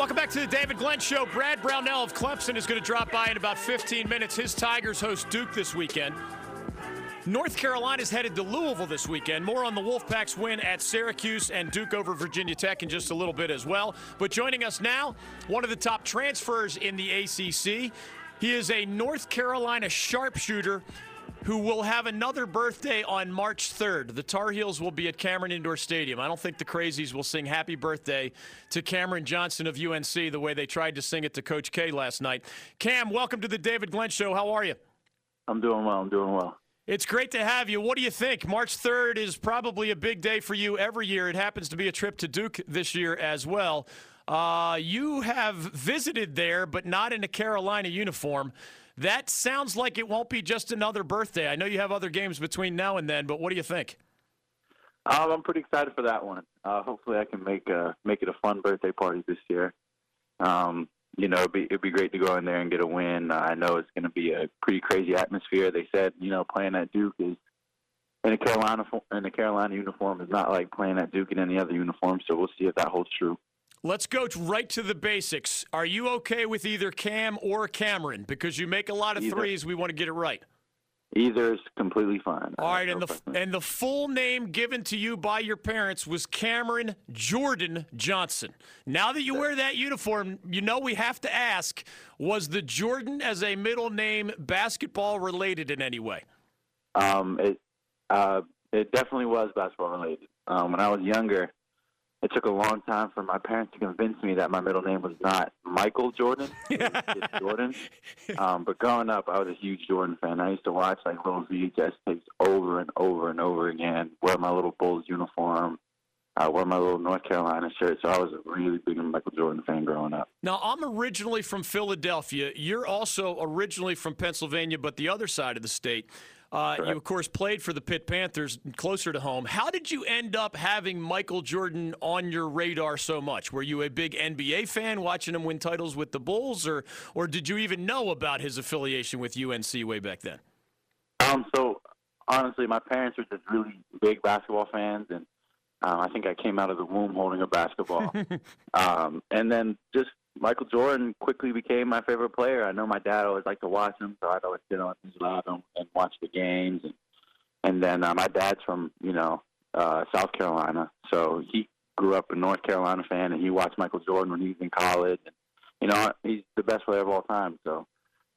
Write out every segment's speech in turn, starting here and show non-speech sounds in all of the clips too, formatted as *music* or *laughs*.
Welcome back to the David Glenn Show. Brad Brownell of Clemson is going to drop by in about 15 minutes. His Tigers host Duke this weekend. North Carolina is headed to Louisville this weekend. More on the Wolfpack's win at Syracuse and Duke over Virginia Tech in just a little bit as well. But joining us now, one of the top transfers in the ACC. He is a North Carolina sharpshooter who will have another birthday on March 3rd. The Tar Heels will be at Cameron Indoor Stadium. I don't think the Crazies will sing happy birthday to Cameron Johnson of UNC the way they tried to sing it to Coach K last night. Cam, welcome to the David Glenn Show. How are you? I'm doing well. I'm doing well. It's great to have you. What do you think? March 3rd is probably a big day for you every year. It happens to be a trip to Duke this year as well. Uh, you have visited there, but not in a Carolina uniform. That sounds like it won't be just another birthday. I know you have other games between now and then, but what do you think? Um, I'm pretty excited for that one. Uh, hopefully, I can make a, make it a fun birthday party this year. Um, you know, it'd be, it'd be great to go in there and get a win. Uh, I know it's going to be a pretty crazy atmosphere. They said, you know, playing at Duke is in a Carolina in a Carolina uniform is not like playing at Duke in any other uniform. So we'll see if that holds true. Let's go right to the basics. Are you okay with either Cam or Cameron? Because you make a lot of either. threes. We want to get it right. Either is completely fine. All right, and the and the full name given to you by your parents was Cameron Jordan Johnson. Now that you wear that uniform, you know we have to ask: Was the Jordan as a middle name basketball related in any way? Um, it uh, it definitely was basketball related. Um, when I was younger, it took a long time for my parents to convince me that my middle name was not Michael Jordan, *laughs* Jordan. Um, but growing up, I was a huge Jordan fan. I used to watch like little VHS tapes over and over and over again. Wear my little Bulls uniform. I wear my little North Carolina shirt. So I was a really big Michael Jordan fan growing up. Now I'm originally from Philadelphia. You're also originally from Pennsylvania, but the other side of the state. Uh, you, of course, played for the Pitt Panthers closer to home. How did you end up having Michael Jordan on your radar so much? Were you a big NBA fan watching him win titles with the Bulls, or, or did you even know about his affiliation with UNC way back then? Um, so, honestly, my parents were just really big basketball fans, and um, I think I came out of the womb holding a basketball. *laughs* um, and then just Michael Jordan quickly became my favorite player. I know my dad always liked to watch him, so I'd always sit on his lap and, and watch the games. And and then uh, my dad's from you know uh, South Carolina, so he grew up a North Carolina fan, and he watched Michael Jordan when he was in college. And, you know, he's the best player of all time. So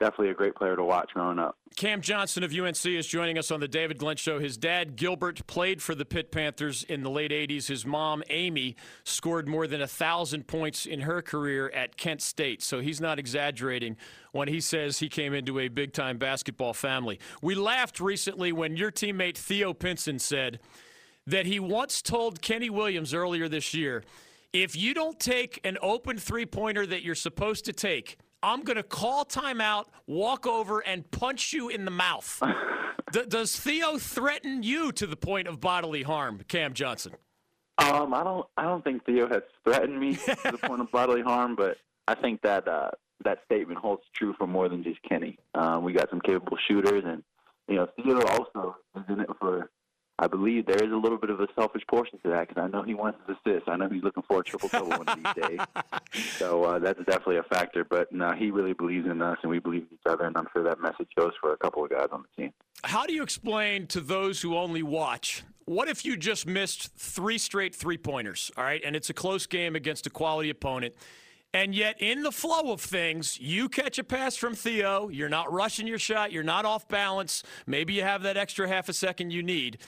definitely a great player to watch growing up. Cam Johnson of UNC is joining us on the David Glenn Show. His dad, Gilbert, played for the Pitt Panthers in the late 80s. His mom, Amy, scored more than a 1,000 points in her career at Kent State. So he's not exaggerating when he says he came into a big time basketball family. We laughed recently when your teammate Theo Pinson said that he once told Kenny Williams earlier this year if you don't take an open three pointer that you're supposed to take, I'm going to call timeout, walk over, and punch you in the mouth. *laughs* D- does Theo threaten you to the point of bodily harm, Cam Johnson? Um, I don't. I don't think Theo has threatened me to the *laughs* point of bodily harm, but I think that uh, that statement holds true for more than just Kenny. Um, we got some capable shooters, and you know Theo also is in it for I believe there is a little bit of a selfish portion to that because I know he wants his assists. I know he's looking for a triple double one of these days. *laughs* So uh, that's definitely a factor. But no, he really believes in us, and we believe in each other. And I'm sure that message goes for a couple of guys on the team. How do you explain to those who only watch? What if you just missed three straight three pointers? All right, and it's a close game against a quality opponent. And yet, in the flow of things, you catch a pass from Theo. You're not rushing your shot. You're not off balance. Maybe you have that extra half a second you need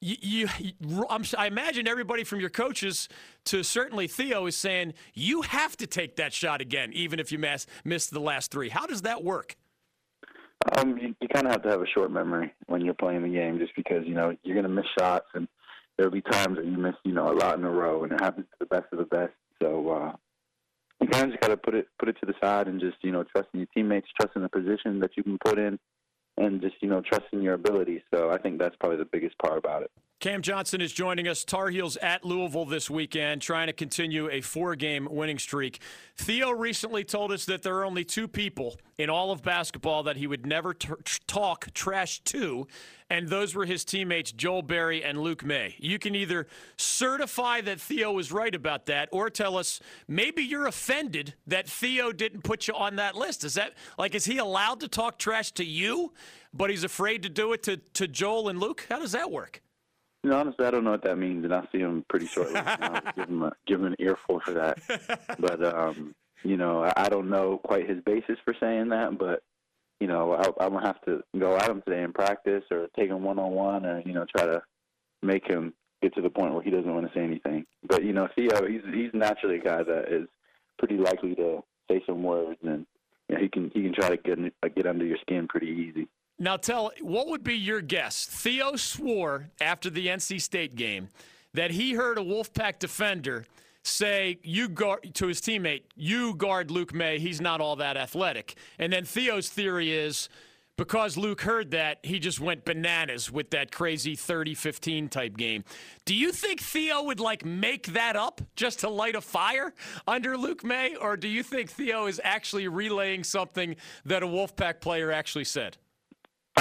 you, you i imagine everybody from your coaches to certainly Theo is saying you have to take that shot again, even if you miss, the last three. How does that work? Um, you, you kind of have to have a short memory when you're playing the game, just because you know you're going to miss shots, and there'll be times that you miss, you know, a lot in a row, and it happens to the best of the best. So uh, you kind of just got to put it put it to the side and just you know trust in your teammates, trust in the position that you can put in, and just you know trusting your ability. So I think that's probably the biggest part about it. Cam Johnson is joining us. Tar Heels at Louisville this weekend, trying to continue a four game winning streak. Theo recently told us that there are only two people in all of basketball that he would never t- talk trash to, and those were his teammates Joel Berry and Luke Maye. You can either certify that Theo was right about that or tell us maybe you're offended that Theo didn't put you on that list. Is that like, is he allowed to talk trash to you, but he's afraid to do it to, to Joel and Luke? How does that work? You know, honestly, I don't know what that means, and I'll see him pretty shortly. I'll *laughs* give him a, give him an earful for that. *laughs* But um, you know, I, I don't know quite his basis for saying that, but you know, I, I'm gonna have to go at him today in practice, or take him one on one, or you know, try to make him get to the point where he doesn't want to say anything. But you know, Theo, he's he's naturally a guy that is pretty likely to say some words, and you know, he can he can try to get get under your skin pretty easy. Now, tell what would be your guess? Theo swore after the NC State game that he heard a Wolfpack defender say you guard to his teammate, you guard Luke Maye, He's not all that athletic. And then Theo's theory is because Luke heard that, he just went bananas with that crazy 30-15 type game. Do you think Theo would like make that up just to light a fire under Luke Maye or do you think Theo is actually relaying something that a Wolfpack player actually said?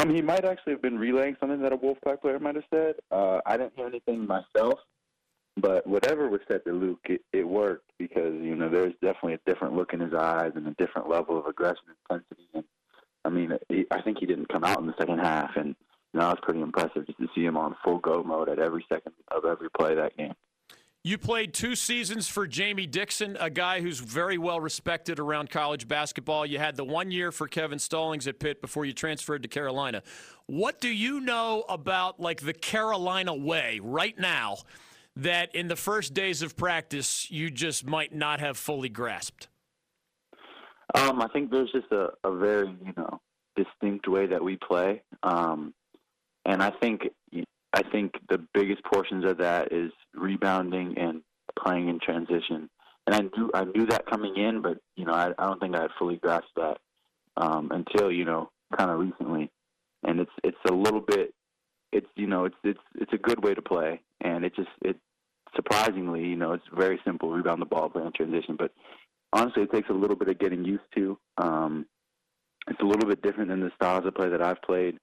Mean, he might actually have been relaying something that a Wolfpack player might have said. Uh, I didn't hear anything myself, but whatever was said to Luke, it, it worked because you know there's definitely a different look in his eyes and a different level of aggression and intensity. And I mean, he, I think he didn't come out in the second half, and you know, that was pretty impressive just to see him on full go mode at every second of every play that game. You played two seasons for Jamie Dixon, a guy who's very well respected around college basketball. You had the one year for Kevin Stallings at Pitt before you transferred to Carolina. What do you know about like the Carolina way right now that in the first days of practice you just might not have fully grasped? Um, I think there's just a, a very you know distinct way that we play, um, and I think I think the biggest portions of that is rebounding and playing in transition. And I knew I knew that coming in, but you know I, I don't think I fully grasped that um, until you know kind of recently. And it's it's a little bit it's you know it's it's it's a good way to play, and it just it surprisingly you know it's very simple rebound the ball play in transition, but honestly it takes a little bit of getting used to. Um, it's a little bit different than the styles of play that I've played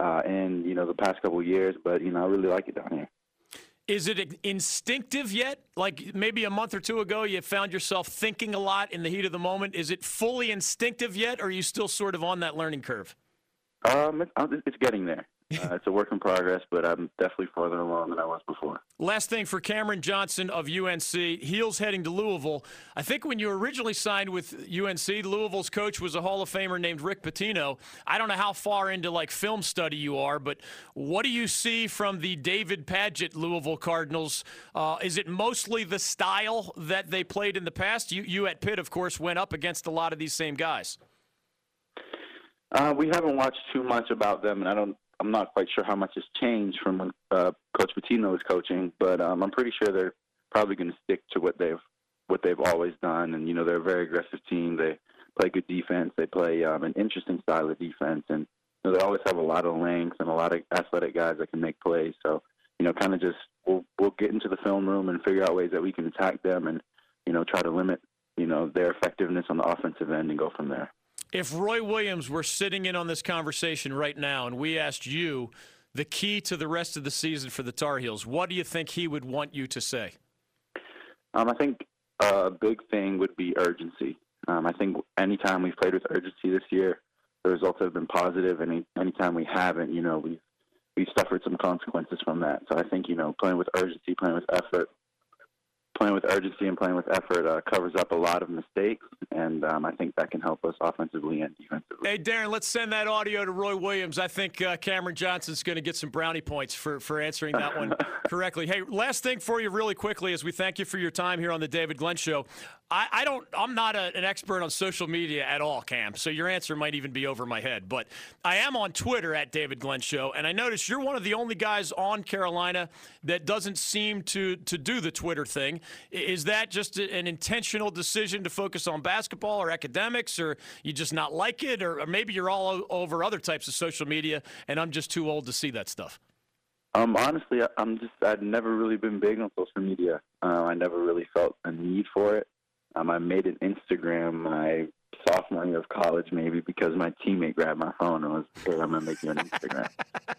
uh, in you know the past couple of years, but you know I really like it down here. Is it instinctive yet? Like maybe a month or two ago, you found yourself thinking a lot in the heat of the moment. Is it fully instinctive yet, or are you still sort of on that learning curve? Um, it's getting there. Uh, it's a work in progress, but I'm definitely farther along than I was before. Last thing for Cameron Johnson of UNC, Heels heading to Louisville. I think when you originally signed with UNC, Louisville's coach was a Hall of Famer named Rick Pitino. I don't know how far into like film study you are, but what do you see from the David Padgett Louisville Cardinals? Uh, is it mostly the style that they played in the past? You, you at Pitt, of course, went up against a lot of these same guys. Uh, we haven't watched too much about them, and I don't I'm not quite sure how much has changed from when uh, Coach Pitino was coaching, but um, I'm pretty sure they're probably going to stick to what they've what they've always done. And you know, they're a very aggressive team. They play good defense. They play um, an interesting style of defense, and you know, they always have a lot of length and a lot of athletic guys that can make plays. So you know, kind of just we'll we'll get into the film room and figure out ways that we can attack them, and you know, try to limit you know their effectiveness on the offensive end and go from there. If Roy Williams were sitting in on this conversation right now and we asked you the key to the rest of the season for the Tar Heels, what do you think he would want you to say? Um, I think a big thing would be urgency. Um, I think anytime we've played with urgency this year, the results have been positive. and anytime we haven't, you know, we've we've suffered some consequences from that. So I think you know, playing with urgency, playing with effort, playing with urgency and playing with effort uh, covers up a lot of mistakes, and um, I think that can help us offensively and defensively. Hey, Darren, let's send that audio to Roy Williams. I think uh, Cameron Johnson's going to get some brownie points for, for answering that one *laughs* correctly. Hey, last thing for you, really quickly, as we thank you for your time here on the David Glenn Show. I, I don't. I'm not a, an expert on social media at all, Cam. So your answer might even be over my head. But I am on Twitter at David Glenn Show, and I notice you're one of the only guys on Carolina that doesn't seem to to do the Twitter thing. Is that just an intentional decision to focus on basketball or academics, or you just not like it, or, or maybe you're all over other types of social media, and I'm just too old to see that stuff? Um, honestly, I'm just I'd never really been big on social media. Uh, I never really felt a need for it. Um, I made an Instagram my sophomore year of college, maybe because my teammate grabbed my phone and was, "Hey, I'm gonna make you an Instagram."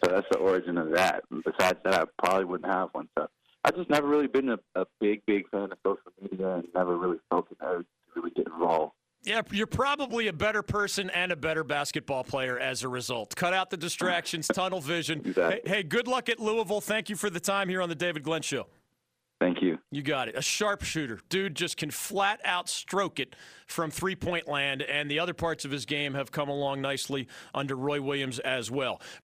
so that's the origin of that. And besides that, I probably wouldn't have one. So I've just never really been a, a big, big fan of social media and never really felt an urge to really get involved. Yeah, you're probably a better person and a better basketball player as a result. Cut out the distractions, tunnel vision. *laughs* Hey, hey, good luck at Louisville. Thank you for the time here on the David Glenn Show. You got it. A sharpshooter. Dude just can flat out stroke it from three point land, and the other parts of his game have come along nicely under Roy Williams as well.